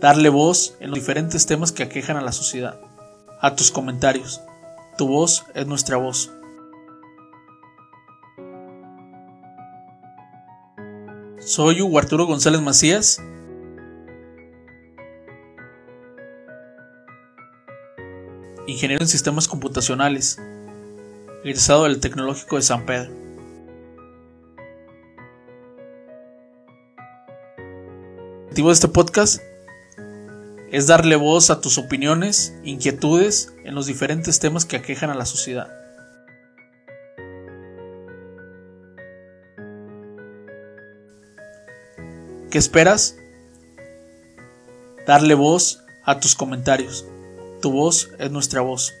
darle voz en los diferentes temas que aquejan a la sociedad, a tus comentarios. Tu voz es nuestra voz. Soy Hugo González Macías. Ingeniero en sistemas computacionales, egresado del Tecnológico de San Pedro. El objetivo de este podcast es darle voz a tus opiniones, inquietudes en los diferentes temas que aquejan a la sociedad. ¿Qué esperas? Darle voz a tus comentarios. Tu voz es nuestra voz.